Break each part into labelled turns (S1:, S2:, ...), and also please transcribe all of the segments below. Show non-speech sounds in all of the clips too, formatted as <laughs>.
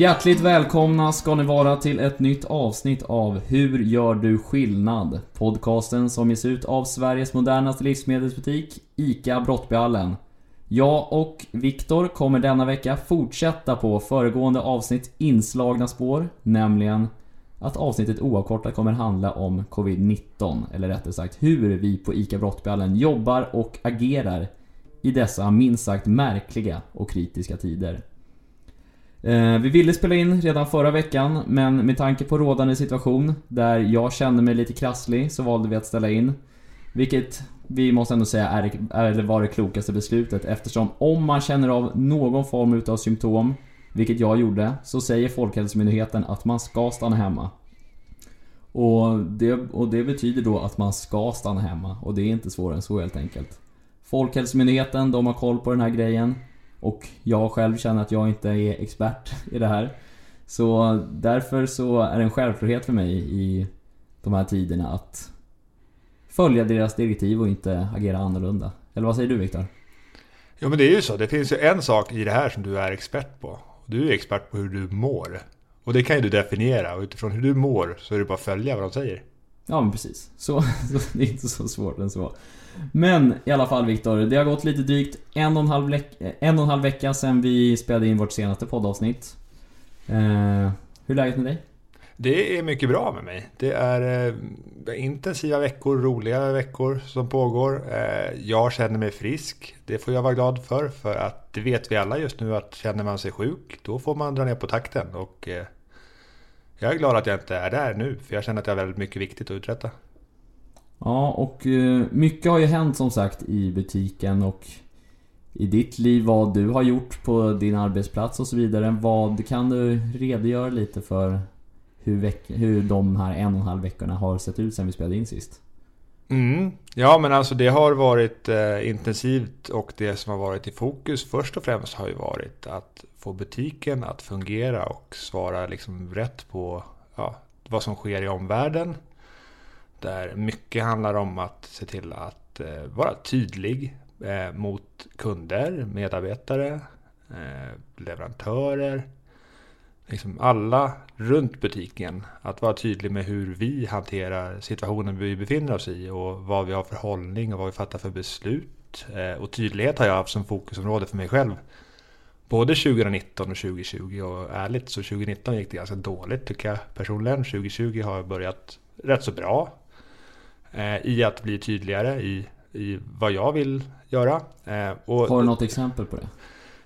S1: Hjärtligt välkomna ska ni vara till ett nytt avsnitt av Hur gör du skillnad? Podcasten som ges ut av Sveriges modernaste livsmedelsbutik, ICA Brottbyhallen. Jag och Viktor kommer denna vecka fortsätta på föregående avsnitt inslagna spår, nämligen att avsnittet oavkortat kommer handla om Covid-19, eller rättare sagt hur vi på ICA Brottbyhallen jobbar och agerar i dessa minst sagt märkliga och kritiska tider. Eh, vi ville spela in redan förra veckan, men med tanke på rådande situation där jag kände mig lite krasslig så valde vi att ställa in. Vilket vi måste ändå säga är, eller var det klokaste beslutet eftersom om man känner av någon form utav symptom, vilket jag gjorde, så säger Folkhälsomyndigheten att man ska stanna hemma. Och det, och det betyder då att man ska stanna hemma och det är inte svårare än så helt enkelt. Folkhälsomyndigheten, de har koll på den här grejen. Och jag själv känner att jag inte är expert i det här. Så därför så är det en självklarhet för mig i de här tiderna att följa deras direktiv och inte agera annorlunda. Eller vad säger du Viktor?
S2: Ja men det är ju så. Det finns ju en sak i det här som du är expert på. Du är expert på hur du mår. Och det kan ju du definiera. Och utifrån hur du mår så är det bara att följa vad de säger.
S1: Ja men precis. Så, <laughs> så det är inte så svårt än så. Men i alla fall Viktor, det har gått lite drygt en och en halv, eh, en och en halv vecka sedan vi spelade in vårt senaste poddavsnitt. Eh, hur är läget med dig?
S2: Det är mycket bra med mig. Det är eh, intensiva veckor, roliga veckor som pågår. Eh, jag känner mig frisk. Det får jag vara glad för. För att det vet vi alla just nu att känner man sig sjuk, då får man dra ner på takten. Och eh, jag är glad att jag inte är där nu, för jag känner att jag har väldigt mycket viktigt att uträtta.
S1: Ja, och eh, mycket har ju hänt som sagt i butiken och i ditt liv, vad du har gjort på din arbetsplats och så vidare. Vad kan du redogöra lite för hur, veck hur de här en och en halv veckorna har sett ut sen vi spelade in sist?
S2: Mm. Ja men alltså det har varit eh, intensivt och det som har varit i fokus först och främst har ju varit att få butiken att fungera och svara liksom rätt på ja, vad som sker i omvärlden. Där mycket handlar om att se till att eh, vara tydlig eh, mot kunder, medarbetare, eh, leverantörer. Liksom alla runt butiken. Att vara tydlig med hur vi hanterar situationen vi befinner oss i och vad vi har för hållning och vad vi fattar för beslut. Eh, och tydlighet har jag haft som fokusområde för mig själv. Både 2019 och 2020 och ärligt så 2019 gick det ganska dåligt tycker jag personligen. 2020 har börjat rätt så bra i att bli tydligare i, i vad jag vill göra.
S1: Eh, och, har du något exempel på det?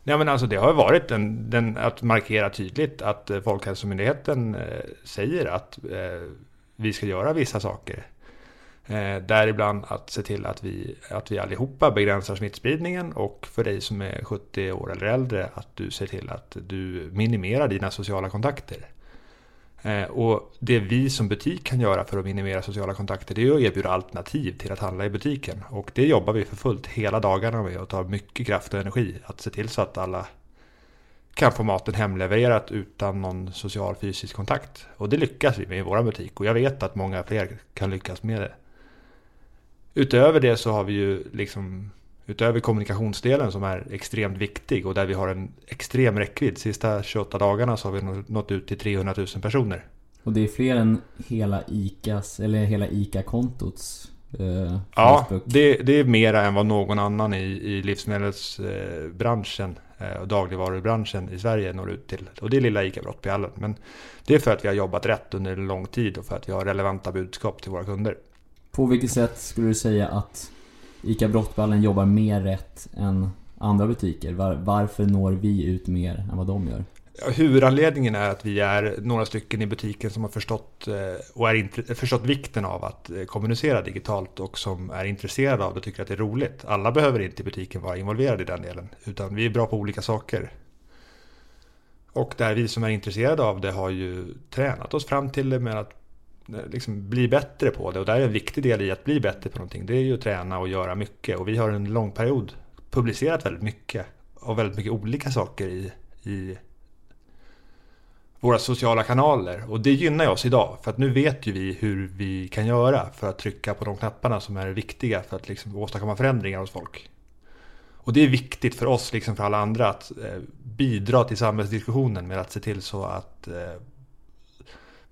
S2: Ja, men alltså det har varit den, den, att markera tydligt att eh, Folkhälsomyndigheten eh, säger att eh, vi ska göra vissa saker. Eh, däribland att se till att vi, att vi allihopa begränsar smittspridningen och för dig som är 70 år eller äldre att du ser till att du minimerar dina sociala kontakter. Eh, och det vi som butik kan göra för att minimera sociala kontakter det är att erbjuda alternativ till att handla i butiken. Och det jobbar vi för fullt hela dagarna med och tar mycket kraft och energi att se till så att alla kan få maten hemlevererat utan någon social fysisk kontakt. Och det lyckas vi med i vår butik och jag vet att många fler kan lyckas med det. Utöver det så har vi ju liksom Utöver kommunikationsdelen som är extremt viktig och där vi har en extrem räckvidd. Sista 28 dagarna så har vi nått ut till 300 000 personer.
S1: Och det är fler än hela ICAs, eller hela ICA-kontots
S2: eh, Ja, det, det, är mera än vad någon annan i, i livsmedelsbranschen eh, och dagligvarubranschen i Sverige når ut till. Och det är lilla ICA Brottbjallen. Men det är för att vi har jobbat rätt under en lång tid och för att vi har relevanta budskap till våra kunder.
S1: På vilket sätt skulle du säga att ICA Brottballen jobbar mer rätt än andra butiker? Var, varför når vi ut mer än vad de gör?
S2: Huvudanledningen är att vi är några stycken i butiken som har förstått, eh, och är förstått vikten av att eh, kommunicera digitalt och som är intresserade av det och tycker att det är roligt. Alla behöver inte i butiken vara involverade i den delen, utan vi är bra på olika saker. Och där vi som är intresserade av det har ju tränat oss fram till det med att Eh, liksom bli bättre på det. Och där är en viktig del i att bli bättre på någonting. Det är ju att träna och göra mycket. Och vi har en lång period publicerat väldigt mycket. Och väldigt mycket olika saker i, i våra sociala kanaler. Och det gynnar oss idag. För att nu vet ju vi hur vi kan göra för att trycka på de knapparna som är viktiga för att liksom åstadkomma förändringar hos folk. Och det är viktigt för oss, liksom för alla andra, att eh, bidra till samhällsdiskussionen med att se till så att eh,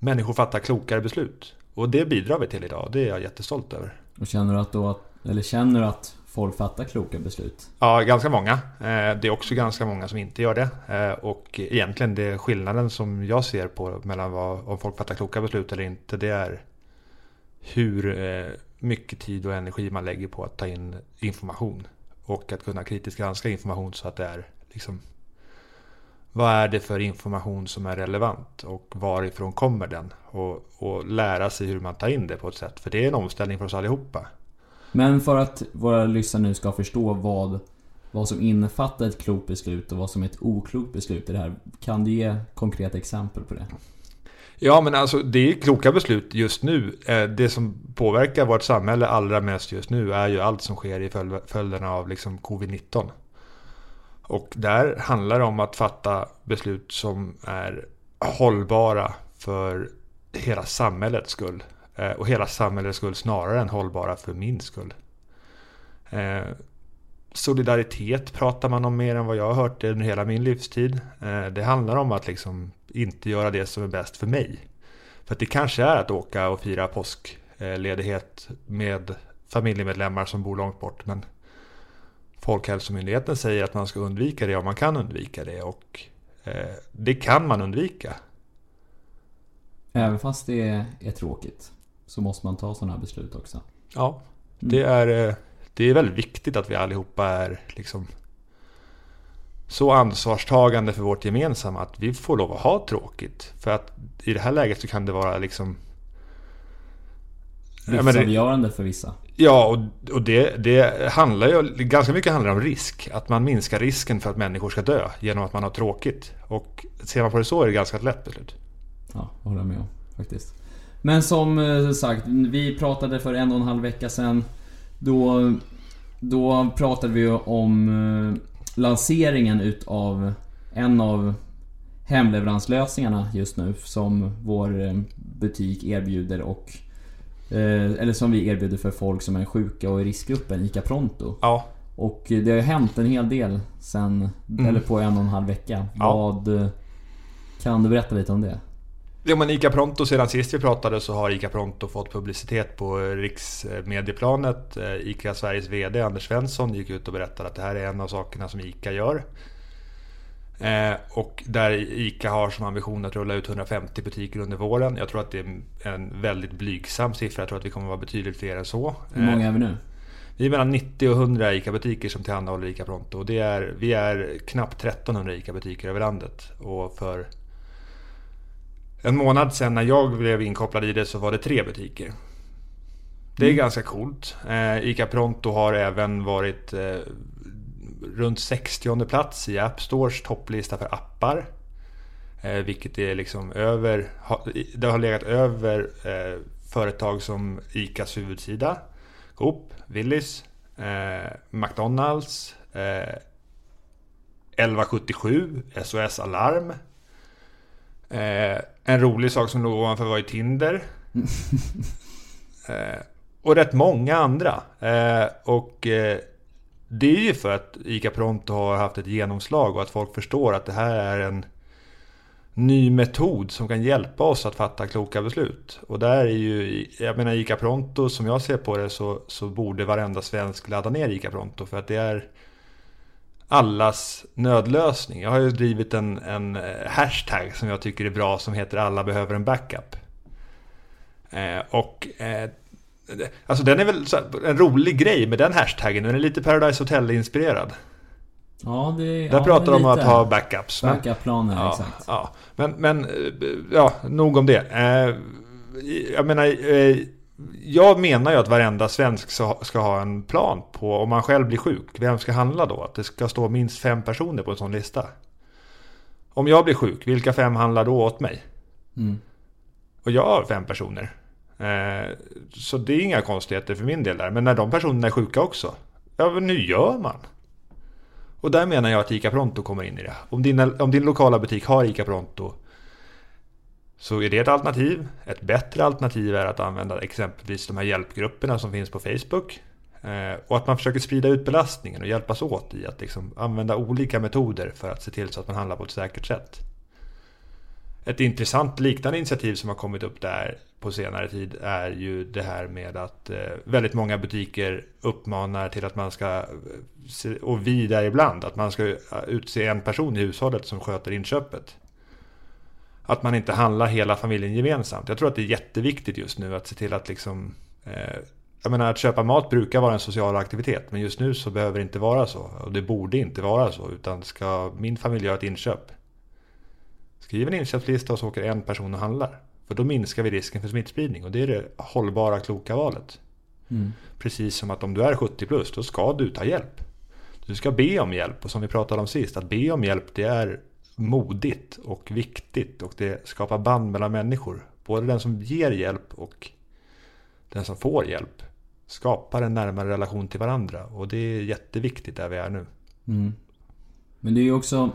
S2: människor fattar klokare beslut. Och det bidrar vi till idag, det är jag jättestolt över.
S1: Och känner du att då, eller känner du att folk fattar kloka beslut?
S2: Ja, ganska många. Eh, det är också ganska många som inte gör det. Eh, och egentligen det skillnaden som jag ser på mellan vad, om folk fattar kloka beslut eller inte, det är hur eh, mycket tid och energi man lägger på att ta in information. Och att kunna kritiskt granska information så att det är liksom vad är det för information som är relevant och varifrån kommer den? Och, och lära sig hur man tar in det på ett sätt. För det är en omställning för oss allihopa.
S1: Men för att våra lyssnare nu ska förstå vad, vad som innefattar ett klokt beslut och vad som är ett oklokt beslut i det här. Kan du ge konkreta exempel på det?
S2: Ja, men alltså det är kloka beslut just nu. Eh, det som påverkar vårt samhälle allra mest just nu är ju allt som sker i följderna av liksom covid-19. Och där handlar det om att fatta beslut som är hållbara för hela samhällets skull. Eh, och hela samhällets skull snarare än hållbara för min skull. Eh, solidaritet pratar man om mer än vad jag har hört under hela min livstid. Eh, det handlar om att liksom inte göra det som är bäst för mig. För att det kanske är att åka och fira påskledighet med familjemedlemmar som bor långt bort. Men Folkhälsomyndigheten säger att man ska undvika det och man kan undvika det. Och det kan man undvika.
S1: Även fast det är, är tråkigt så måste man ta sådana här beslut också.
S2: Ja, mm. det är, eh, det är väldigt viktigt att vi allihopa är liksom så ansvarstagande för vårt gemensamma att vi får lov att ha tråkigt. För att i det här läget så kan det vara liksom...
S1: Livsavgörande för vissa.
S2: Ja, och, och det, det handlar ju... Ganska mycket handlar om risk. Att man minskar risken för att människor ska dö genom att man har tråkigt. Och ser man på det så är det ganska ett lätt beslut.
S1: Ja, det håller jag med om faktiskt. Men som eh, sagt, vi pratade för en och en halv vecka sedan. Då, då pratade vi om eh, lanseringen utav en av hemleveranslösningarna just nu som vår eh, butik erbjuder och eller som vi erbjuder för folk som är sjuka och i riskgruppen, ICA Pronto.
S2: Ja.
S1: Och det har hänt en hel del sen, mm. eller på en och en halv vecka. Ja. Vad Kan du berätta lite om det?
S2: Ja men ICA Pronto, sedan sist vi pratade så har ICA Pronto fått publicitet på riksmedieplanet. Eh, ICA Sveriges VD Anders Svensson gick ut och berättade att det här är en av sakerna som ICA gör. Eh, och där ICA har som ambition att rulla ut 150 butiker under våren. Jag tror att det är en väldigt blygsam siffra. Jag tror att vi kommer att vara betydligt fler än så.
S1: Hur många är vi nu?
S2: Vi är mellan 90 och 100 ICA-butiker som tillhandahåller ICA Pronto. Och det är, vi är knappt 1300 ICA-butiker över landet. Och för en månad sedan när jag blev inkopplad i det så var det tre butiker. Det är mm. ganska coolt. Eh, ICA Pronto har även varit eh, runt 60 plats i App Stores topplista för appar. Eh, vilket är liksom över, det har legat över eh, företag som ICAs huvudsida. Coop, Willys, eh, McDonalds, 1177, eh, SOS Alarm, Eh, en rolig sak som låg ovanför var ju Tinder. <laughs> eh, och rätt många andra. Eh, och det är ju för att ICA Pronto har haft ett genomslag och att folk förstår att det här är en ny metod som kan hjälpa oss att fatta kloka beslut. Och där är ju, jag menar ICA Pronto, som jag ser på det så, så borde varenda svensk ladda ner ICA Pronto för att det är allas nödlösning. Jag har ju drivit en, en eh, hashtag som jag tycker är bra som heter alla behöver en backup. Eh, och eh, alltså den är väl en rolig grej med den hashtaggen. Den är lite Paradise Hotel-inspirerad.
S1: Ja, det,
S2: Där
S1: ja,
S2: pratar de om att ha backups.
S1: Backup-planer,
S2: ja,
S1: exakt.
S2: Ja, men, men ja, nog om det. Eh, jag menar, eh, jag menar ju att varenda svensk ska ha en plan på om man själv blir sjuk. Vem ska handla då? Att det ska stå minst fem personer på en sån lista. Om jag blir sjuk, vilka fem handlar då åt mig?
S1: Mm.
S2: Och jag har fem personer. Eh, så det är inga konstigheter för min del där. Men när de personerna är sjuka också. Ja, men hur gör man? Och där menar jag att ICA Pronto kommer in i det. Om din, om din lokala butik har ICA Pronto så är det ett alternativ. Ett bättre alternativ är att använda exempelvis de här hjälpgrupperna som finns på Facebook. Eh, och att man försöker sprida ut belastningen och hjälpas åt i att liksom använda olika metoder för att se till så att man handlar på ett säkert sätt. Ett intressant liknande initiativ som har kommit upp där på senare tid är ju det här med att eh, väldigt många butiker uppmanar till att man ska, eh, och vi däribland, att man ska eh, utse en person i hushållet som sköter inköpet. Att man inte handlar hela familjen gemensamt. Jag tror att det är jätteviktigt just nu att se till att liksom jag menar att köpa mat brukar vara en social aktivitet men just nu så behöver det inte vara så. Och det borde inte vara så utan ska min familj göra ett inköp. Skriv en inköpslista och så åker en person och handlar. För då minskar vi risken för smittspridning och det är det hållbara kloka valet. Mm. Precis som att om du är 70 plus då ska du ta hjälp. Du ska be om hjälp och som vi pratade om sist att be om hjälp det är modigt och viktigt och det skapar band mellan människor. Både den som ger hjälp och den som får hjälp skapar en närmare relation till varandra. Och det är jätteviktigt där vi är nu. Mm.
S1: Men det är ju också...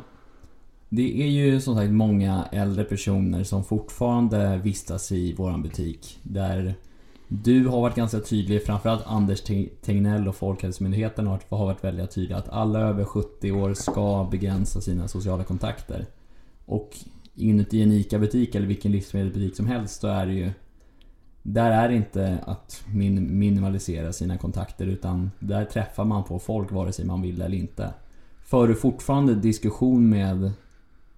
S1: Det är ju som sagt många äldre personer som fortfarande vistas i våran butik. Där du har varit ganska tydlig, framförallt Anders Tegnell och Folkhälsomyndigheten har varit väldigt tydliga att alla över 70 år ska begränsa sina sociala kontakter. Och inuti en ICA-butik eller vilken livsmedelsbutik som helst så är det ju där är det inte att min minimalisera sina kontakter utan där träffar man på folk vare sig man vill eller inte. För du fortfarande diskussion med,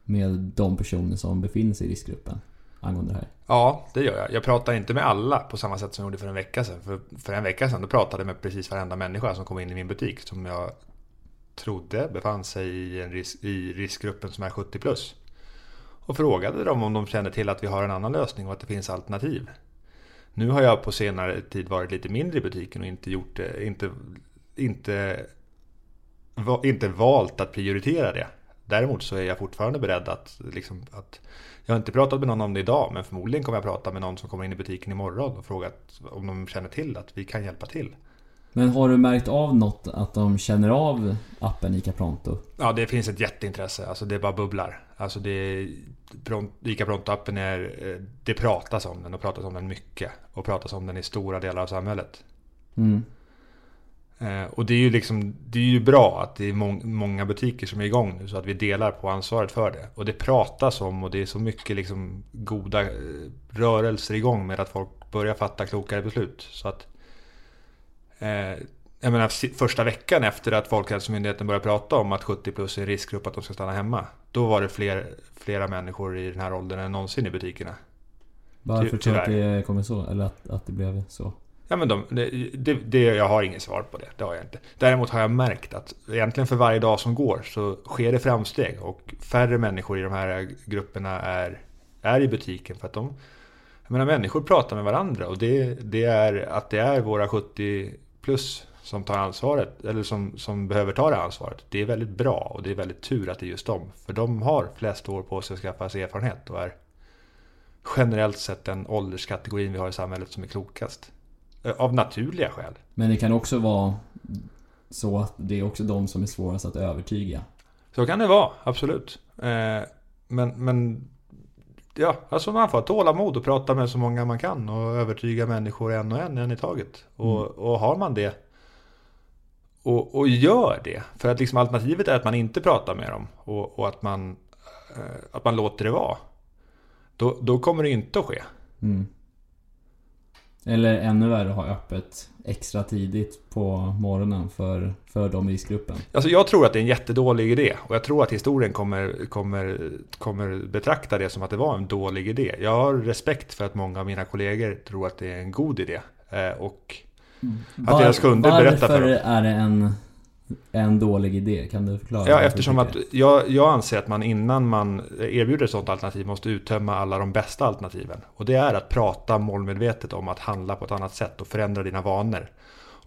S1: med de personer som befinner sig i riskgruppen angående det här?
S2: Ja, det gör jag. Jag pratar inte med alla på samma sätt som jag gjorde för en vecka sedan. För, för en vecka sedan då pratade jag med precis varenda människa som kom in i min butik som jag trodde befann sig i, en risk, i riskgruppen som är 70 plus. Och frågade dem om de kände till att vi har en annan lösning och att det finns alternativ. Nu har jag på senare tid varit lite mindre i butiken och inte gjort det, inte, inte, inte valt att prioritera det. Däremot så är jag fortfarande beredd att, liksom, att jag har inte pratat med någon om det idag, men förmodligen kommer jag prata med någon som kommer in i butiken imorgon och fråga om de känner till att vi kan hjälpa till.
S1: Men har du märkt av något att de känner av appen ICA Pronto?
S2: Ja, det finns ett jätteintresse. Alltså det bara bubblar. Alltså det, ICA Pronto-appen är... Eh, det pratas om den och pratas om den mycket. Och pratas om den i stora delar av samhället. Mm. Eh, och det är ju liksom, det är ju bra att det är många butiker som är igång nu så att vi delar på ansvaret för det. Och det pratas om och det är så mycket liksom goda eh, rörelser igång med att folk börjar fatta klokare beslut. Så att eh, jag menar, första veckan efter att Folkhälsomyndigheten började prata om att 70 plus är en riskgrupp att de ska stanna hemma. Då var det fler, flera människor i den här åldern än någonsin i butikerna.
S1: Varför tror du att det kommer så? Eller att, att det blev så?
S2: Ja, men de, det, det, det, jag har inget svar på det. Det har jag inte. Däremot har jag märkt att egentligen för varje dag som går så sker det framsteg. Och färre människor i de här grupperna är, är i butiken. För att de... Jag menar, människor pratar med varandra. Och det, det är att det är våra 70 plus som tar ansvaret, eller som, som behöver ta det ansvaret. Det är väldigt bra och det är väldigt tur att det är just dem. För de har flest år på sig att skaffa sig erfarenhet och är generellt sett den ålderskategorin vi har i samhället som är klokast. Eh, av naturliga skäl.
S1: Men det kan också vara så att det är också de som är svårast att övertyga.
S2: Så kan det vara, absolut. Eh, men, men ja, alltså man får ha tålamod och prata med så många man kan och övertyga människor en och en, en i taget. Och, mm. och har man det och, och gör det. För att liksom alternativet är att man inte pratar med dem och, och att, man, eh, att man låter det vara. Då, då kommer det inte att ske. Mm.
S1: Eller ännu värre, ha öppet extra tidigt på morgonen för, för de i riskgruppen.
S2: Alltså jag tror att det är en jättedålig idé. Och jag tror att historien kommer, kommer, kommer betrakta det som att det var en dålig idé. Jag har respekt för att många av mina kollegor tror att det är en god idé. Eh, och
S1: Mm. Att Var, deras kunder berättar för dem. Varför är det en, en dålig idé? Kan du förklara?
S2: Ja, eftersom att jag, jag anser att man innan man erbjuder ett sådant alternativ måste uttömma alla de bästa alternativen. Och det är att prata målmedvetet om att handla på ett annat sätt och förändra dina vanor.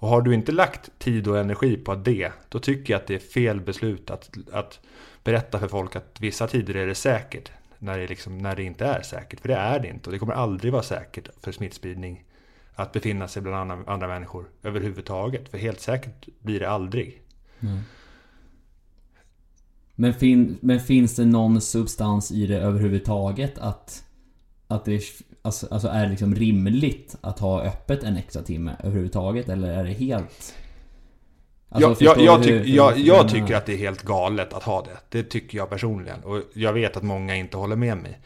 S2: Och har du inte lagt tid och energi på det, då tycker jag att det är fel beslut att, att berätta för folk att vissa tider är det säkert. När det, liksom, när det inte är säkert. För det är det inte och det kommer aldrig vara säkert för smittspridning att befinna sig bland andra, andra människor överhuvudtaget. För helt säkert blir det aldrig. Mm.
S1: Men, fin, men finns det någon substans i det överhuvudtaget att, att det alltså, alltså är det liksom rimligt att ha öppet en extra timme överhuvudtaget? Eller är det helt Alltså,
S2: jag, jag, jag, tyck, jag, jag tycker att det är helt galet att ha det. Det tycker jag personligen. Och jag vet att många inte håller med mig.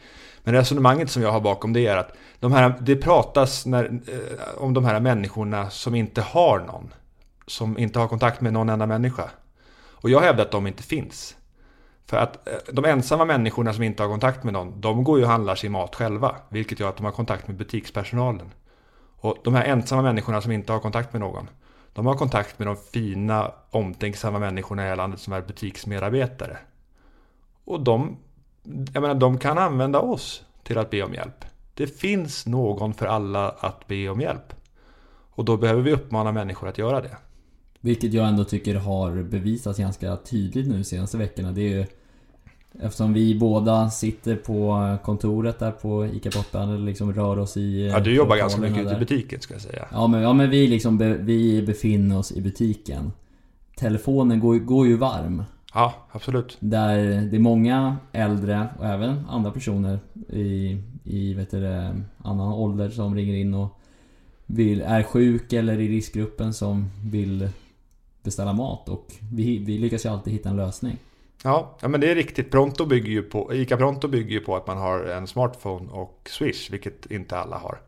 S2: Men resonemanget som jag har bakom det är att de här, det pratas när, eh, om de här människorna som inte har någon. Som inte har kontakt med någon enda människa. Och jag hävdar att de inte finns. För att eh, de ensamma människorna som inte har kontakt med någon, de går ju och handlar sin mat själva. Vilket gör att de har kontakt med butikspersonalen. Och de här ensamma människorna som inte har kontakt med någon, de har kontakt med de fina, omtänksamma människorna i det här landet som är butiksmedarbetare. Och de, jag menar, de kan använda oss till att be om hjälp. Det finns någon för alla att be om hjälp. Och då behöver vi uppmana människor att göra det.
S1: Vilket jag ändå tycker har bevisats ganska tydligt nu de senaste veckorna. Det är ju Eftersom vi båda sitter på kontoret där på ICA Brottband eller liksom rör oss i
S2: Ja, du jobbar ganska mycket ute i butiken ska jag säga.
S1: Ja men, ja, men vi liksom be, vi befinner oss i butiken. Telefonen går, går ju varm.
S2: Ja, absolut.
S1: Där det är många äldre och även andra personer i, i vet du, annan ålder som ringer in och vill, är sjuk eller i riskgruppen som vill beställa mat och vi, vi lyckas ju alltid hitta en lösning.
S2: Ja, ja, men det är riktigt. Pronto bygger ju på, ICA Pronto bygger ju på att man har en smartphone och Swish, vilket inte alla har.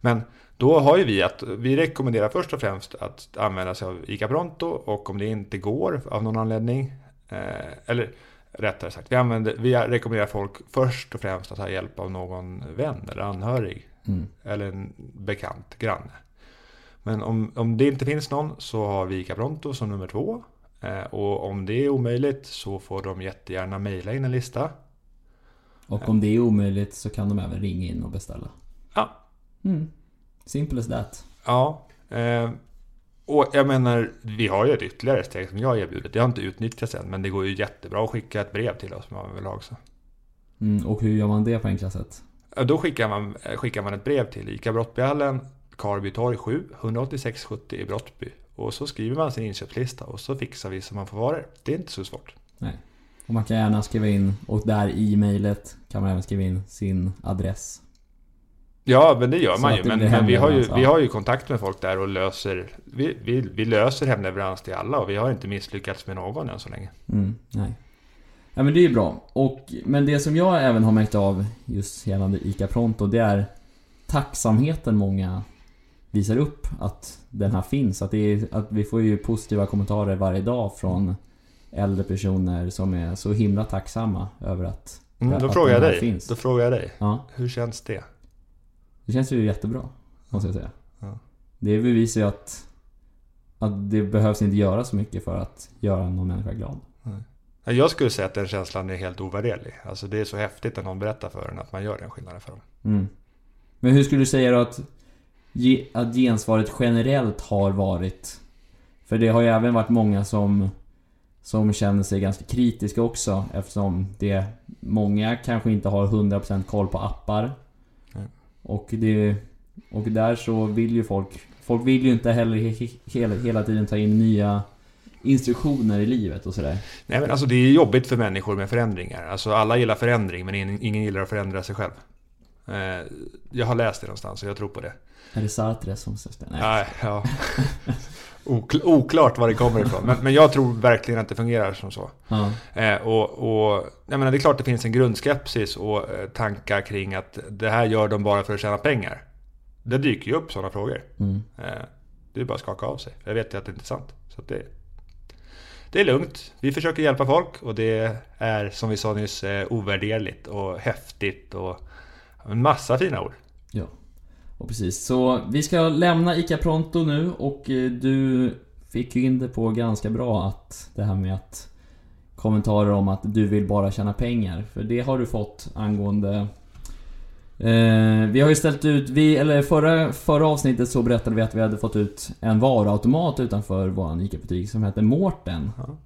S2: Men då har ju vi att vi rekommenderar först och främst att använda sig av ICA Pronto och om det inte går av någon anledning, eh, eller rättare sagt, vi, använder, vi rekommenderar folk först och främst att ha hjälp av någon vän eller anhörig
S1: Mm.
S2: eller en bekant granne. Men om, om det inte finns någon så har vi ICA Pronto som nummer två. Eh, och om det är omöjligt så får de jättegärna mejla in en lista.
S1: Och om det är omöjligt så kan de även ringa in och beställa.
S2: Ja.
S1: Mm. Simple as that.
S2: Ja. Eh, och jag menar, vi har ju ett ytterligare steg som jag har erbjudit. Det har inte utnyttjats än, men det går ju jättebra att skicka ett brev till oss om man vill ha också.
S1: Mm. Och hur gör man det på enkla sätt?
S2: Då skickar man, eh, skickar man ett brev till ICA Brottbyhallen, Karby torg 7, 186 70 i Brottby. Och så skriver man sin inköpslista och så fixar vi så man får varor. Det är inte så svårt.
S1: Och man kan gärna skriva in, och där i mejlet kan man även skriva in sin adress.
S2: Ja, men det gör
S1: Så
S2: man ju. Men, men vi, har ju vi har ju kontakt med folk där och löser... Vi, vi, vi löser hemleverans till alla och vi har inte misslyckats med någon än så länge.
S1: Mm, nej. Ja men det är ju bra. Och, men det som jag även har märkt av just gällande ICA Pronto, det är tacksamheten många visar upp att den här finns. Att, är, att vi får ju positiva kommentarer varje dag från äldre personer som är så himla tacksamma över att,
S2: Mm,
S1: att
S2: då, frågar jag
S1: den här
S2: dig,
S1: finns.
S2: då frågar jag dig.
S1: Ja,
S2: Hur känns det?
S1: det känns ju jättebra. Måste jag säga.
S2: Ja.
S1: Det bevisar ju att, att det behövs inte göra så mycket för att göra någon människa glad.
S2: Ja, Jag skulle säga att den känslan är helt ovärderlig. Alltså det är så häftigt när någon berättar för en att man gör den skillnaden för dem.
S1: Mm. Men hur skulle du säga då att, ge, att gensvaret generellt har varit? För det har ju även varit många som, som känner sig ganska kritiska också eftersom det Många kanske inte har 100% koll på appar.
S2: Mm.
S1: Och det Och där så vill ju folk Folk vill ju inte heller he, he, hela, hela tiden ta in nya instruktioner i livet och sådär.
S2: Nej men alltså det är jobbigt för människor med förändringar. Alltså alla gillar förändring men ingen ingen gillar att förändra sig själv. Eh, Jag har läst det någonstans och jag tror på det.
S1: Är det Sartre som säger det? Nej.
S2: Nej, ja. <laughs> Okl- Oklart var det kommer ifrån. Men, men jag tror verkligen att det fungerar som så. Eh, och, och, jag menar, det är klart det finns en grundskepsis och eh, tankar kring att det här gör de bara för att tjäna pengar. Det dyker ju upp sådana frågor.
S1: Mm.
S2: Eh, det är bara att skaka av sig. Jag vet ju att det inte är sant. Så att det, det är lugnt. Vi försöker hjälpa folk och det är som vi sa nyss ovärderligt och häftigt och en massa fina ord.
S1: Ja. Och precis, så vi ska lämna ICA Pronto nu och eh, du fick ju in det på ganska bra att det här med att kommentarer om att du vill bara tjäna pengar. För det har du fått angående Eh, vi har ju ställt ut, vi, eller förra, förra avsnittet så berättade vi att vi hade fått ut en varuautomat utanför vår ICA-butik som heter Mårten.
S2: Ja.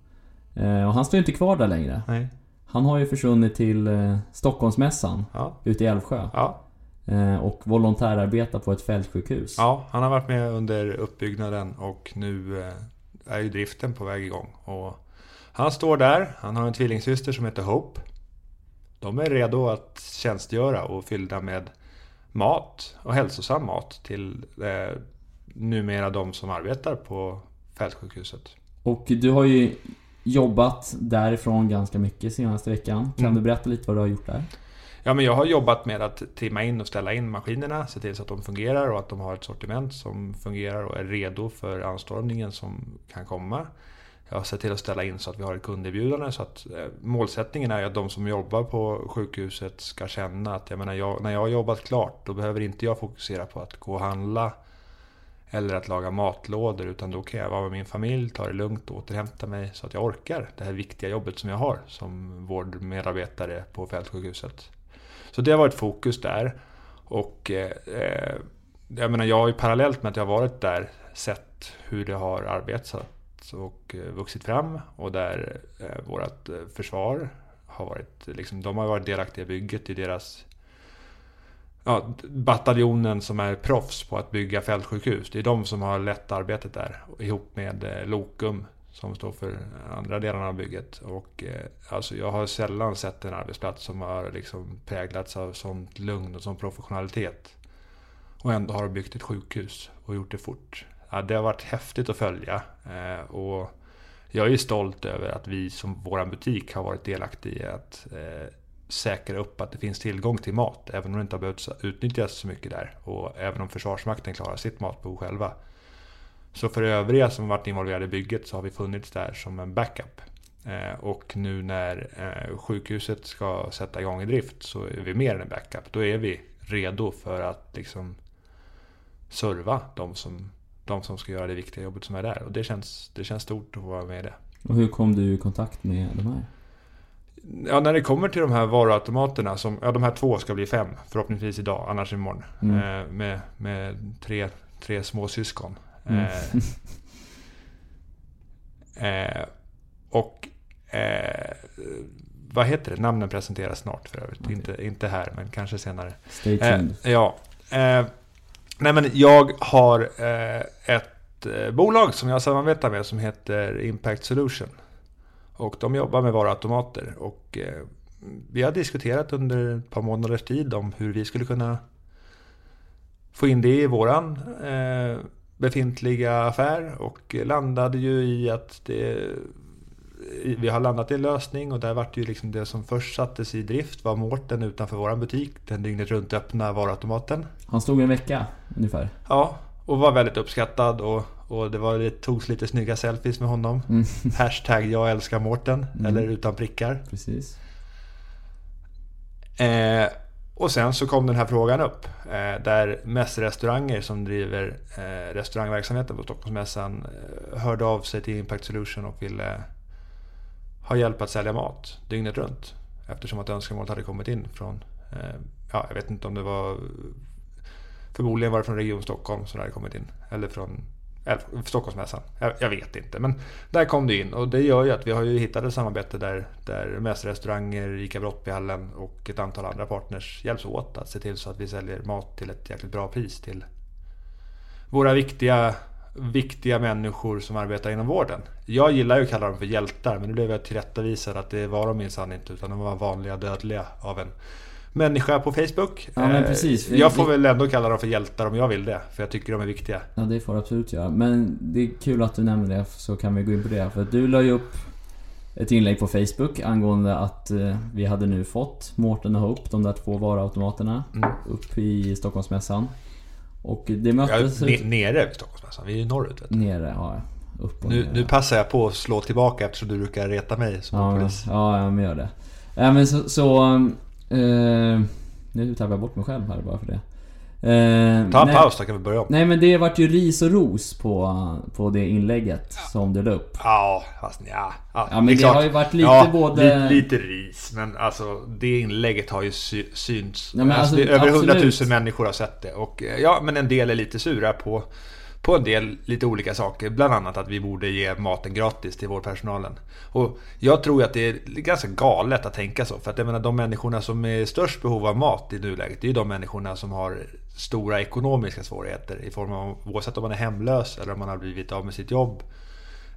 S1: Eh, och han står ju inte kvar där längre.
S2: Nej.
S1: Han har ju försvunnit till eh, Stockholmsmässan
S2: Ja.
S1: ute i Älvsjö.
S2: Ja.
S1: Eh, och volontärarbetar på ett fältsjukhus.
S2: ja, han har varit med under uppbyggnaden och nu eh, är ju driften på väg igång. Och han står där, han har en tvillingsyster som heter Hope. De är redo att tjänstgöra och fyllda med mat och hälsosam mat till eh, numera de som arbetar på fältsjukhuset.
S1: Och du har ju jobbat därifrån ganska mycket senaste veckan. Kan
S2: Mm.
S1: du berätta lite vad du har gjort där?
S2: Ja, men jag har jobbat med att trimma in och ställa in maskinerna, se till så att de fungerar och att de har ett sortiment som fungerar och är redo för anstormningen som kan komma. Jag har sett till att ställa in så att vi har ett kunderbjudande så att eh, målsättningen är att de som jobbar på sjukhuset ska känna att jag menar, jag, när jag har jobbat klart då behöver inte jag fokusera på att gå och handla eller att laga matlådor utan då kan jag vara med min familj, ta det lugnt och återhämta mig så att jag orkar det här viktiga jobbet som jag har som vårdmedarbetare på fältsjukhuset. Så det har varit fokus där. Och eh, eh jag menar, jag har ju parallellt med att jag har varit där sett hur det har arbetats och eh, vuxit fram och där eh, vårt eh, försvar har varit, liksom, de har varit delaktiga i bygget i deras ja, bataljonen som är proffs på att bygga fältsjukhus. Det är de som har lett arbetet där ihop med eh, Lokum som står för andra delarna av bygget. Och, eh, alltså, jag har sällan sett en arbetsplats som har liksom präglats av sånt lugn och sån professionalitet. Och ändå har de byggt ett sjukhus och gjort det fort. Ja, det har varit häftigt att följa. Eh, och jag är stolt över att vi som vår butik har varit delaktiga i att eh, säkra upp att det finns tillgång till mat. Även om det inte har behövt utnyttjas så mycket där. Och även om Försvarsmakten klarar sitt matbehov själva. Så för övriga som varit involverade i bygget så har vi funnits där som en backup. Eh, och nu när eh, sjukhuset ska sätta igång i drift så är vi mer än en backup. Då är vi redo för att liksom serva de som, de som ska göra det viktiga jobbet som är där. Och det känns, det känns stort att få vara med i det.
S1: Och hur kom du i kontakt med de här?
S2: Ja, när det kommer till de här varuautomaterna, som, ja de här två ska bli fem, förhoppningsvis idag, annars imorgon.
S1: Mm.
S2: Eh, med, med tre, tre små syskon.
S1: Mm.
S2: Eh, eh, och eh, vad heter det? Namnen presenteras snart för övrigt.
S1: Okej.
S2: Inte, inte här, men kanske senare.
S1: Stay
S2: Eh,
S1: tuned.
S2: ja. Eh, nej men jag har ett bolag som jag samarbetar med som heter Impact Solution. Och de jobbar med varuautomater. Och eh, vi har diskuterat under ett par månaders tid om hur vi skulle kunna få in det i våran eh, befintliga affär. Och landade ju i att det vi har landat i en lösning och där vart ju liksom det som först sattes i drift var Mårten utanför våran butik. Den dygnet runt öppna varuautomaten.
S1: Han stod en vecka ungefär.
S2: Ja, och var väldigt uppskattad och, och det var, det togs lite snygga selfies med honom.
S1: Mm. <laughs>
S2: Hashtag jag älskar Mårten,
S1: Mm.
S2: eller utan prickar.
S1: Precis.
S2: Eh, och sen så kom den här frågan upp. Eh, där mässrestauranger som driver eh, restaurangverksamheten på Stockholmsmässan eh, hörde av sig till Impact Solution och ville ha hjälp att sälja mat dygnet runt. Eftersom att önskemålet hade kommit in från, eh, ja jag vet inte om det var, förmodligen var det från Region Stockholm som det hade kommit in. Eller från Stockholmsmässan. Jag, jag vet inte. Men där kom det in och det gör ju att vi har ju hittat ett samarbete där, där mässrestauranger, ICA Brottbyhallen och ett antal andra partners hjälps åt att se till så att vi säljer mat till ett jäkligt bra pris till våra viktiga, viktiga människor som arbetar inom vården. Jag gillar ju att kalla dem för hjältar men nu blev jag tillrättavisad att det var de minsann inte utan de var vanliga dödliga av en människa på Facebook.
S1: Ja, men
S2: Eh,
S1: precis.
S2: Jag får väl ändå kalla dem för hjältar om jag vill det. För jag tycker de är viktiga.
S1: Ja, det får du absolut göra. Men det är kul att du nämner det, så kan vi gå in på det. För du la ju upp ett inlägg på Facebook angående att eh, vi hade nu fått Mårten och Hope, de där två varuautomaterna,
S2: Mm.
S1: upp i Stockholmsmässan. Och det möttes...
S2: ne- nere vid Stockholmsmässan. Vi är ju norrut. Vet du.
S1: Nere, ja. Upp och
S2: Nu,
S1: ner.
S2: nu passar jag på att slå tillbaka eftersom du brukar reta mig som
S1: Ja,
S2: polis.
S1: ja, ja, men gör det. Ja, men så... så eh, nu tappade jag bort mig själv här bara för det. Eh,
S2: Ta en
S1: nej,
S2: paus så kan vi börja om.
S1: Nej men det vart ju ris och ros på, på det inlägget som du la upp.
S2: Ja, fast ja.
S1: Ja
S2: är
S1: men det
S2: klart.
S1: har ju varit lite
S2: ja,
S1: både...
S2: li- Lite ris, men alltså det inlägget har ju sy synts.
S1: Ja,
S2: alltså,
S1: alltså,
S2: det över
S1: absolut.
S2: 100 000 människor har sett det. Och eh, ja, men en del är lite sura på, på en del lite olika saker. Bland annat att vi borde ge maten gratis till vårdpersonalen. Och jag tror att det är ganska galet att tänka så. För att jag menar de människorna som är i störst behov av mat i nuläget, det är ju de människorna som har stora ekonomiska svårigheter i form av oavsett om man är hemlös eller om man har blivit av med sitt jobb.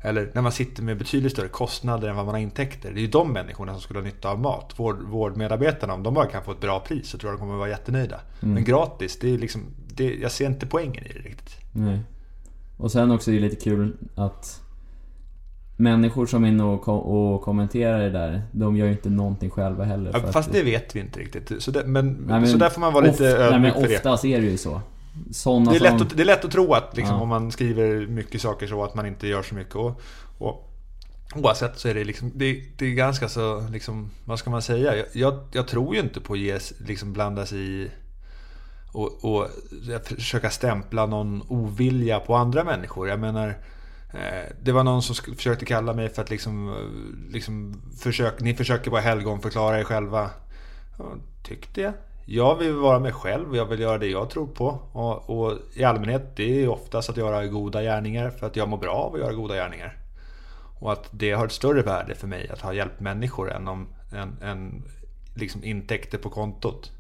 S2: Eller när man sitter med betydligt större kostnader än vad man har intäkter. Det är ju de människorna som skulle ha nytta av mat. Vård, vårdmedarbetarna, om de bara kan få ett bra pris så tror jag de kommer vara jättenöjda.
S1: Mm.
S2: Men gratis, det är liksom, det, jag ser inte poängen i det riktigt.
S1: Nej. Och sen också är det lite kul att människor som är inne och, ko- och kommenterar det där, de gör ju inte någonting själva heller.
S2: Ja, fast det vet vi inte riktigt. Så, det, men,
S1: Nej, men
S2: så där får man vara lite ödmjuk för det.
S1: oftast är det ju så. Sådana
S2: Det är,
S1: som...
S2: lätt att, det är lätt att tro att liksom,
S1: Ja.
S2: om man skriver mycket saker så att man inte gör så mycket. Och, och, oavsett så är det liksom, det, det är ganska så, liksom, vad ska man säga? Jag, jag, jag tror ju inte på att liksom, blanda sig i och, och försöka stämpla någon ovilja på andra människor. Jag menar, eh, det var någon som försökte kalla mig för att liksom, eh, liksom försök, ni försöker bara helgonförklara er själva. Tyckte jag. Jag vill vara mig själv och jag vill göra det jag tror på. Och, och i allmänhet, det är oftast att göra goda gärningar för att jag mår bra av att göra goda gärningar. Och att det har ett större värde för mig att ha hjälpt människor än, om, än, än liksom intäkter på kontot.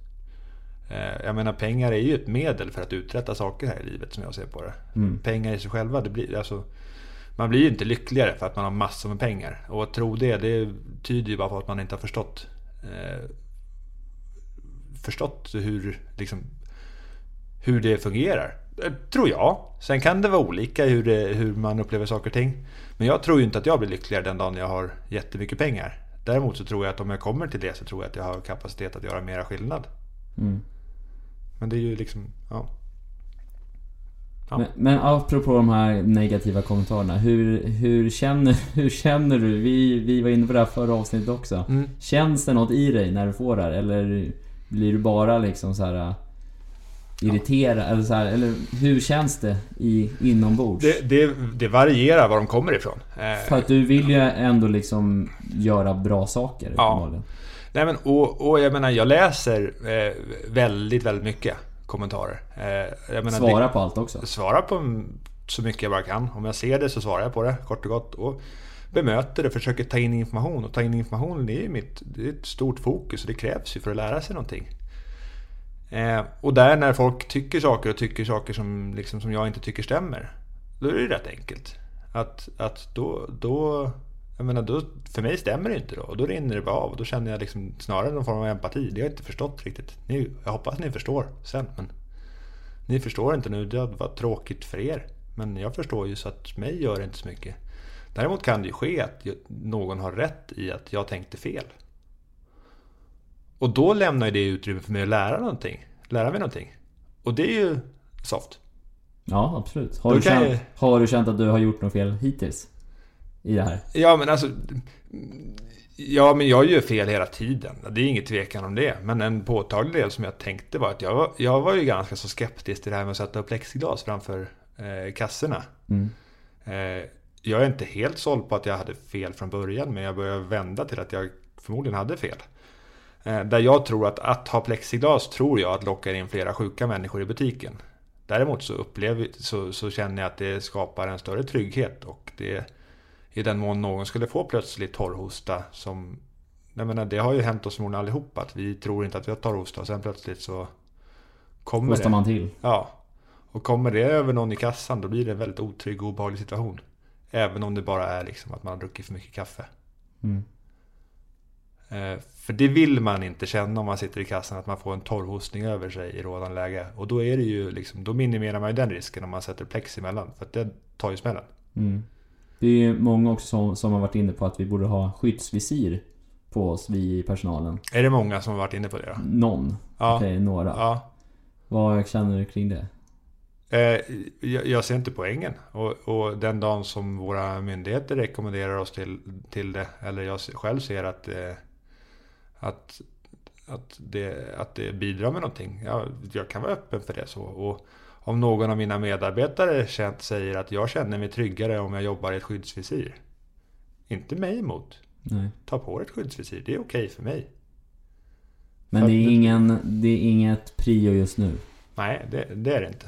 S2: Eh, Jag menar pengar är ju ett medel för att uträtta saker här i livet som jag ser på det.
S1: Mm.
S2: Pengar i sig själva, det blir, alltså, man blir ju inte lyckligare för att man har massor med pengar. Och att tro det, det tyder ju bara på att man inte har förstått eh, förstått hur, liksom, hur det fungerar. Eh, Tror jag. Sen kan det vara olika hur, det, hur man upplever saker och ting. Men jag tror ju inte att jag blir lyckligare den dagen jag har jättemycket pengar. Däremot så tror jag att om jag kommer till det så tror jag att jag har kapacitet att göra mera skillnad.
S1: Mm.
S2: Men det är ju liksom, ja. Ja.
S1: Men, men apropå de här negativa kommentarerna, hur, hur, känner, <laughs> hur känner du? Vi, vi var inne på det här förra avsnittet också.
S2: Mm.
S1: Känns det något i dig när du får det här? Eller blir du bara liksom så här äh, irriterad? Eller, så här, eller hur känns det i, inombords?
S2: Det, det, det varierar var de kommer ifrån. Eh,
S1: För att du vill ju ändå liksom göra bra saker
S2: Ja. Nej men och, och jag menar jag läser eh, väldigt, väldigt mycket kommentarer. Eh, menar,
S1: Svara på allt också.
S2: Svara på så mycket jag bara kan. Om jag ser det så svarar jag på det kort och gott. Och bemöter det, försöker ta in information. Och ta in information det är mitt, det är ett stort fokus och det krävs ju för att lära sig någonting. Eh, och där när folk tycker saker och tycker saker som, liksom, som jag inte tycker stämmer. Då är det rätt enkelt. Att, att då, då, jag menar, då, för mig stämmer det inte då. Och då rinner det bara av. Och då känner jag liksom snarare någon form av empati. Det har jag inte förstått riktigt. Ni, jag hoppas ni förstår sen. Men ni förstår inte nu. Det var tråkigt för er. Men jag förstår ju så att mig gör det inte så mycket. Däremot kan det ju ske att någon har rätt i att jag tänkte fel. Och då lämnar ju det utrymme för mig att lära någonting. Lära mig någonting. Och det är ju soft.
S1: Ja, absolut. Har
S2: Då
S1: du, känt,
S2: jag-
S1: har du känt att du har gjort något fel hittills? I det här?
S2: Ja men alltså... Ja men jag gör fel hela tiden. Det är inget tvekan om det. Men en påtaglig del som jag tänkte var att jag var, jag var ju ganska så skeptisk till det här med att sätta upp plexiglas framför eh, kassorna.
S1: Mm.
S2: Eh, jag är inte helt såld på att jag hade fel från början. Men jag börjar vända till att jag förmodligen hade fel. Eh, där jag tror att att ha plexiglas tror jag att lockar in flera sjuka människor i butiken. Däremot så, upplever, så, så känner jag att det skapar en större trygghet. Och det i den mån någon skulle få plötsligt torrhosta som... Jag menar, det har ju hänt oss förmodligen allihop att vi tror inte att vi har torrhosta och sen plötsligt så kommer
S1: Kostar
S2: det.
S1: man till?
S2: Ja. Och kommer det över någon i kassan då blir det en väldigt otrygg och obehaglig situation. Även om det bara är liksom att man har druckit för mycket kaffe.
S1: Mm.
S2: Eh, för det vill man inte känna om man sitter i kassan att man får en torrhostning över sig i rådande läge. Och då är det ju liksom, då minimerar man ju den risken om man sätter plex emellan. För att det tar ju smällen.
S1: Mm. Det är ju många också som, som har varit inne på att vi borde ha skyddsvisir på oss, vi i personalen.
S2: Är det många som har varit inne på det då?
S1: Någon.
S2: Ja.
S1: Okej, några.
S2: Ja.
S1: Vad känner du kring det?
S2: Eh, jag, jag ser inte poängen. Och, och den dagen som våra myndigheter rekommenderar oss till, till det, eller jag själv ser att, eh, att, att, det, att det bidrar med någonting. Ja, jag kan vara öppen för det. så. Och om någon av mina medarbetare känt, säger att jag känner mig tryggare om jag jobbar i ett skyddsvisir. Inte mig emot.
S1: Nej.
S2: Ta på dig ett skyddsvisir, det är okej för mig.
S1: Men
S2: För
S1: det är, ingen, det är inget prio just nu.
S2: Nej, det, det är det inte.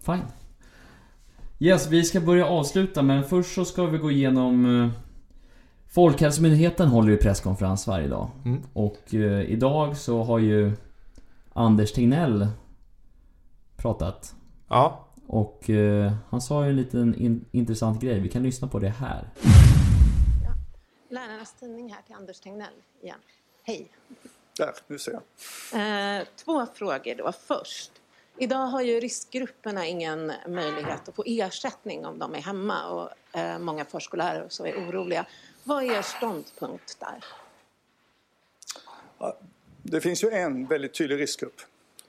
S1: Fine. Yes, vi ska börja avsluta men först så ska vi gå igenom... eh, Folkhälsomyndigheten håller ju presskonferens varje dag.
S2: Mm.
S1: Och eh, idag så har ju Anders Tegnell pratat.
S2: Ja,
S1: Och eh, han sa ju en liten in, intressant grej. Vi kan lyssna på det här.
S3: Lärarnas tidning här till Anders Tegnell igen. Hej.
S4: Där, nu ser jag.
S3: Eh, två frågor då. Först. Idag har ju riskgrupperna ingen möjlighet att få ersättning om de är hemma och eh, många förskollärare och så är oroliga. Vad är er ståndpunkt där?
S4: Det finns ju en väldigt tydlig riskgrupp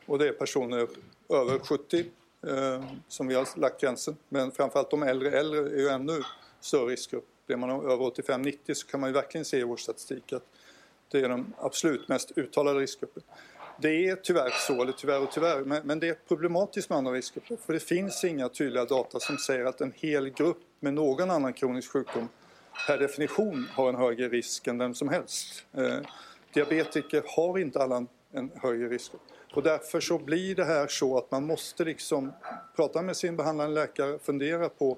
S4: och det är personer över 70 eh, som vi har lagt gränsen. Men framförallt de äldre äldre är ju ännu större riskgrupp. Blir man över 85-90 så kan man ju verkligen se i vår statistik att det är den absolut mest uttalade riskgruppen. Det är tyvärr så, eller tyvärr och tyvärr, men, men det är problematiskt med andra riskgrupper. För det finns inga tydliga data som säger att en hel grupp med någon annan kronisk sjukdom per definition har en högre risk än vem som helst. Eh, diabetiker har inte alla en högre risk. Och därför så blir det här så att man måste liksom prata med sin behandlande läkare, fundera på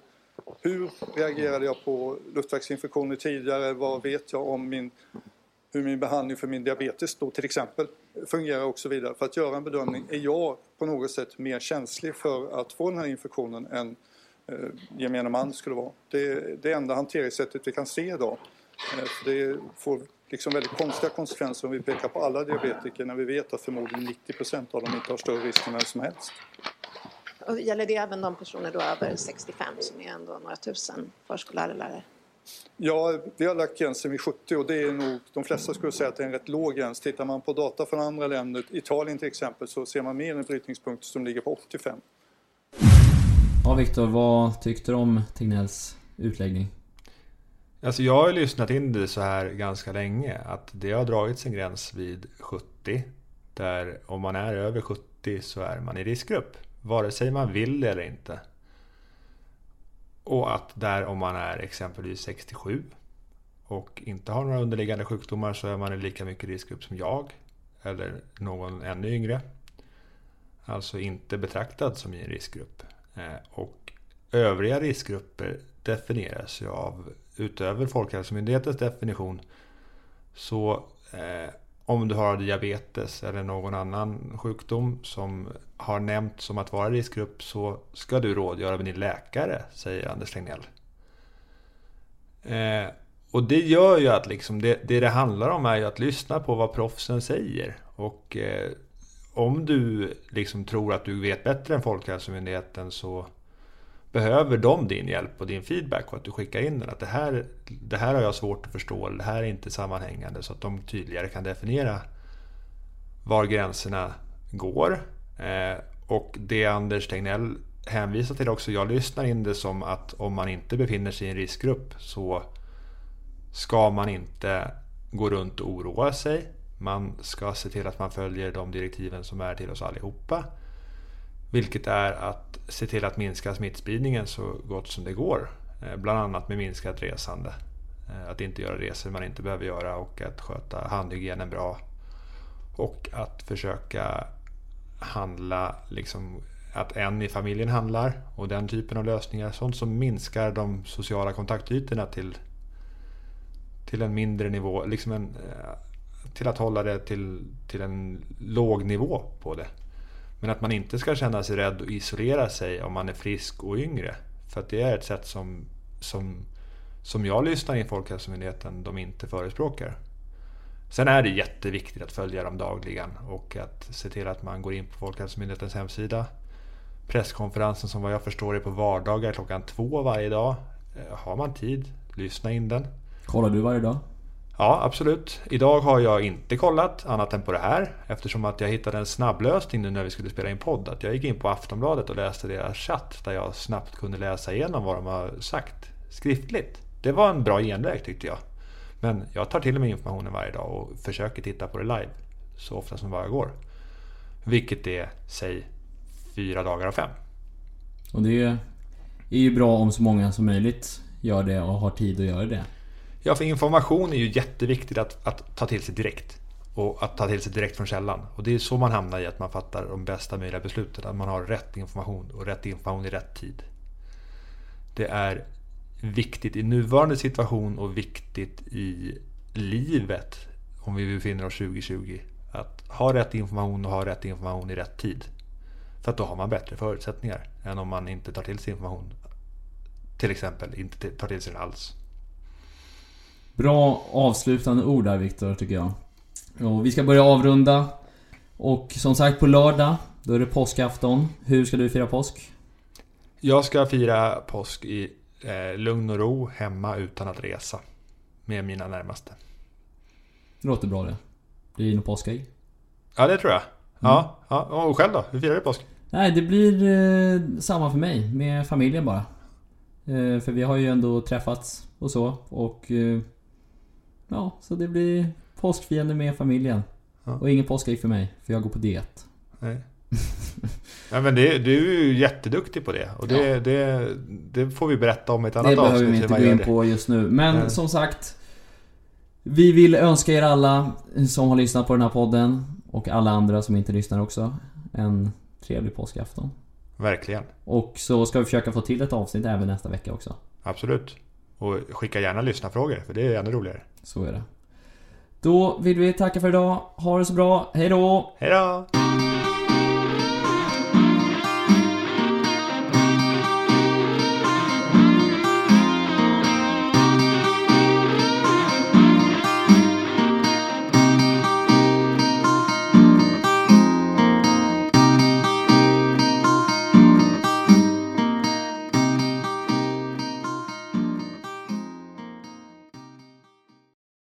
S4: hur reagerade jag på luftvägsinfektioner tidigare? Vad vet jag om min, hur min behandling för min diabetes då till exempel fungerar och så vidare. För att göra en bedömning, är jag på något sätt mer känslig för att få den här infektionen än eh, gemene man skulle vara? Det är det enda hanteringssättet vi kan se idag. Eh, det får liksom väldigt konstiga konsekvenser om vi pekar på alla diabetiker när vi vet att förmodligen 90% av dem inte har större risk än vem som helst.
S3: Och gäller det även de personer då över 65 som är ändå några tusen förskollärare?
S4: Ja, vi har lagt gränsen vid 70 och det är nog, de flesta skulle säga att det är en rätt låg gräns. Tittar man på data från andra länder, Italien till exempel, så ser man mer en brytningspunkt som ligger på 85.
S1: Ja, Viktor, vad tyckte du om Tegnells utläggning?
S2: Alltså jag har ju lyssnat in det så här ganska länge. Att det har dragits en gräns vid 70. Där om man är över 70 så är man i riskgrupp. Vare sig man vill det eller inte. Och att där om man är exempelvis 67 och inte har några underliggande sjukdomar så är man i lika mycket riskgrupp som jag. Eller någon ännu yngre. Alltså inte betraktad som i en riskgrupp. Eh, och övriga riskgrupper definieras ju av, utöver Folkhälsomyndighetens definition, så eh, om du har diabetes eller någon annan sjukdom som har nämnts som att vara riskgrupp så ska du rådgöra med din läkare, säger Anders Tegnell. Eh, och det gör ju att liksom det, det, det handlar om är ju att lyssna på vad proffsen säger. Och eh, om du liksom tror att du vet bättre än Folkhälsomyndigheten så behöver de din hjälp och din feedback och att du skickar in den. Att det här, det här har jag svårt att förstå, det här är inte sammanhängande. Så att de tydligare kan definiera var gränserna går. Eh, och det Anders Tegnell hänvisar till också, jag lyssnar in det som att om man inte befinner sig i en riskgrupp så ska man inte gå runt och oroa sig. Man ska se till att man följer de direktiven som är till oss allihopa. Vilket är att se till att minska smittspridningen så gott som det går. Eh, bland annat med minskat resande. Eh, att inte göra resor man inte behöver göra och att sköta handhygienen bra. Och att försöka handla, liksom, att en i familjen handlar och den typen av lösningar. Sånt som minskar de sociala kontaktytorna till, till en mindre nivå. Liksom en, eh, till att hålla det till, till en låg nivå på det. Men att man inte ska känna sig rädd och isolera sig om man är frisk och yngre. För att det är ett sätt som, som, som jag lyssnar in Folkhälsomyndigheten de inte förespråkar. Sen är det jätteviktigt att följa dem dagligen och att se till att man går in på Folkhälsomyndighetens hemsida. Presskonferensen som vad jag förstår är på vardagar klockan två varje dag. Eh, har man tid, lyssna in den.
S1: Kollar du varje dag?
S2: Ja, absolut. Idag har jag inte kollat annat än på det här eftersom att jag hittade en snabblösning nu när vi skulle spela in podd. Att jag gick in på Aftonbladet och läste deras chatt där jag snabbt kunde läsa igenom vad de har sagt skriftligt. Det var en bra genväg tyckte jag. Men jag tar till mig informationen varje dag och försöker titta på det live så ofta som bara går. Vilket är, säg, fyra dagar av fem.
S1: Och det är ju bra om så många som möjligt gör det och har tid att göra det.
S2: Ja, för information är ju jätteviktigt att, att ta till sig direkt. Och att ta till sig direkt från källan. Och det är så man hamnar i att man fattar de bästa möjliga besluten. Att man har rätt information och rätt information i rätt tid. Det är viktigt i nuvarande situation och viktigt i livet om vi befinner oss 2020. Att ha rätt information och ha rätt information i rätt tid. För att då har man bättre förutsättningar än om man inte tar till sig information. Till exempel inte tar till sig den alls.
S1: Bra avslutande ord där Viktor, tycker jag. Och vi ska börja avrunda. Och som sagt på lördag Då är det påskafton. Hur ska du fira påsk?
S2: Jag ska fira påsk i eh, lugn och ro hemma utan att resa. Med mina närmaste.
S1: Det låter bra det. Blir nog påskägg.
S2: Ja, det tror jag. Ja, ja. Och själv då? Hur firar du påsk?
S1: Nej, det blir eh, samma för mig. Med familjen bara. Eh, för vi har ju ändå träffats och så. Och... Eh, ja, så det blir påskfirande med familjen.
S2: Ja.
S1: Och ingen påskägg för mig, för jag går på diet.
S2: Nej. <laughs> ja, men det, du är ju jätteduktig på det. Och det,
S1: Ja.
S2: det, det får vi berätta om i ett annat
S1: Det behöver
S2: avsnitt.
S1: vi inte gå in på just nu. Men
S2: Nej.
S1: som sagt. Vi vill önska er alla som har lyssnat på den här podden och alla andra som inte lyssnar också en trevlig påskafton.
S2: Verkligen.
S1: Och så ska vi försöka få till ett avsnitt även nästa vecka också.
S2: Absolut. Och skicka gärna lyssnarfrågor, för det är ännu roligare.
S1: Så är det. Då vill vi tacka för idag. Ha det så bra. Hej då!
S2: Hej då!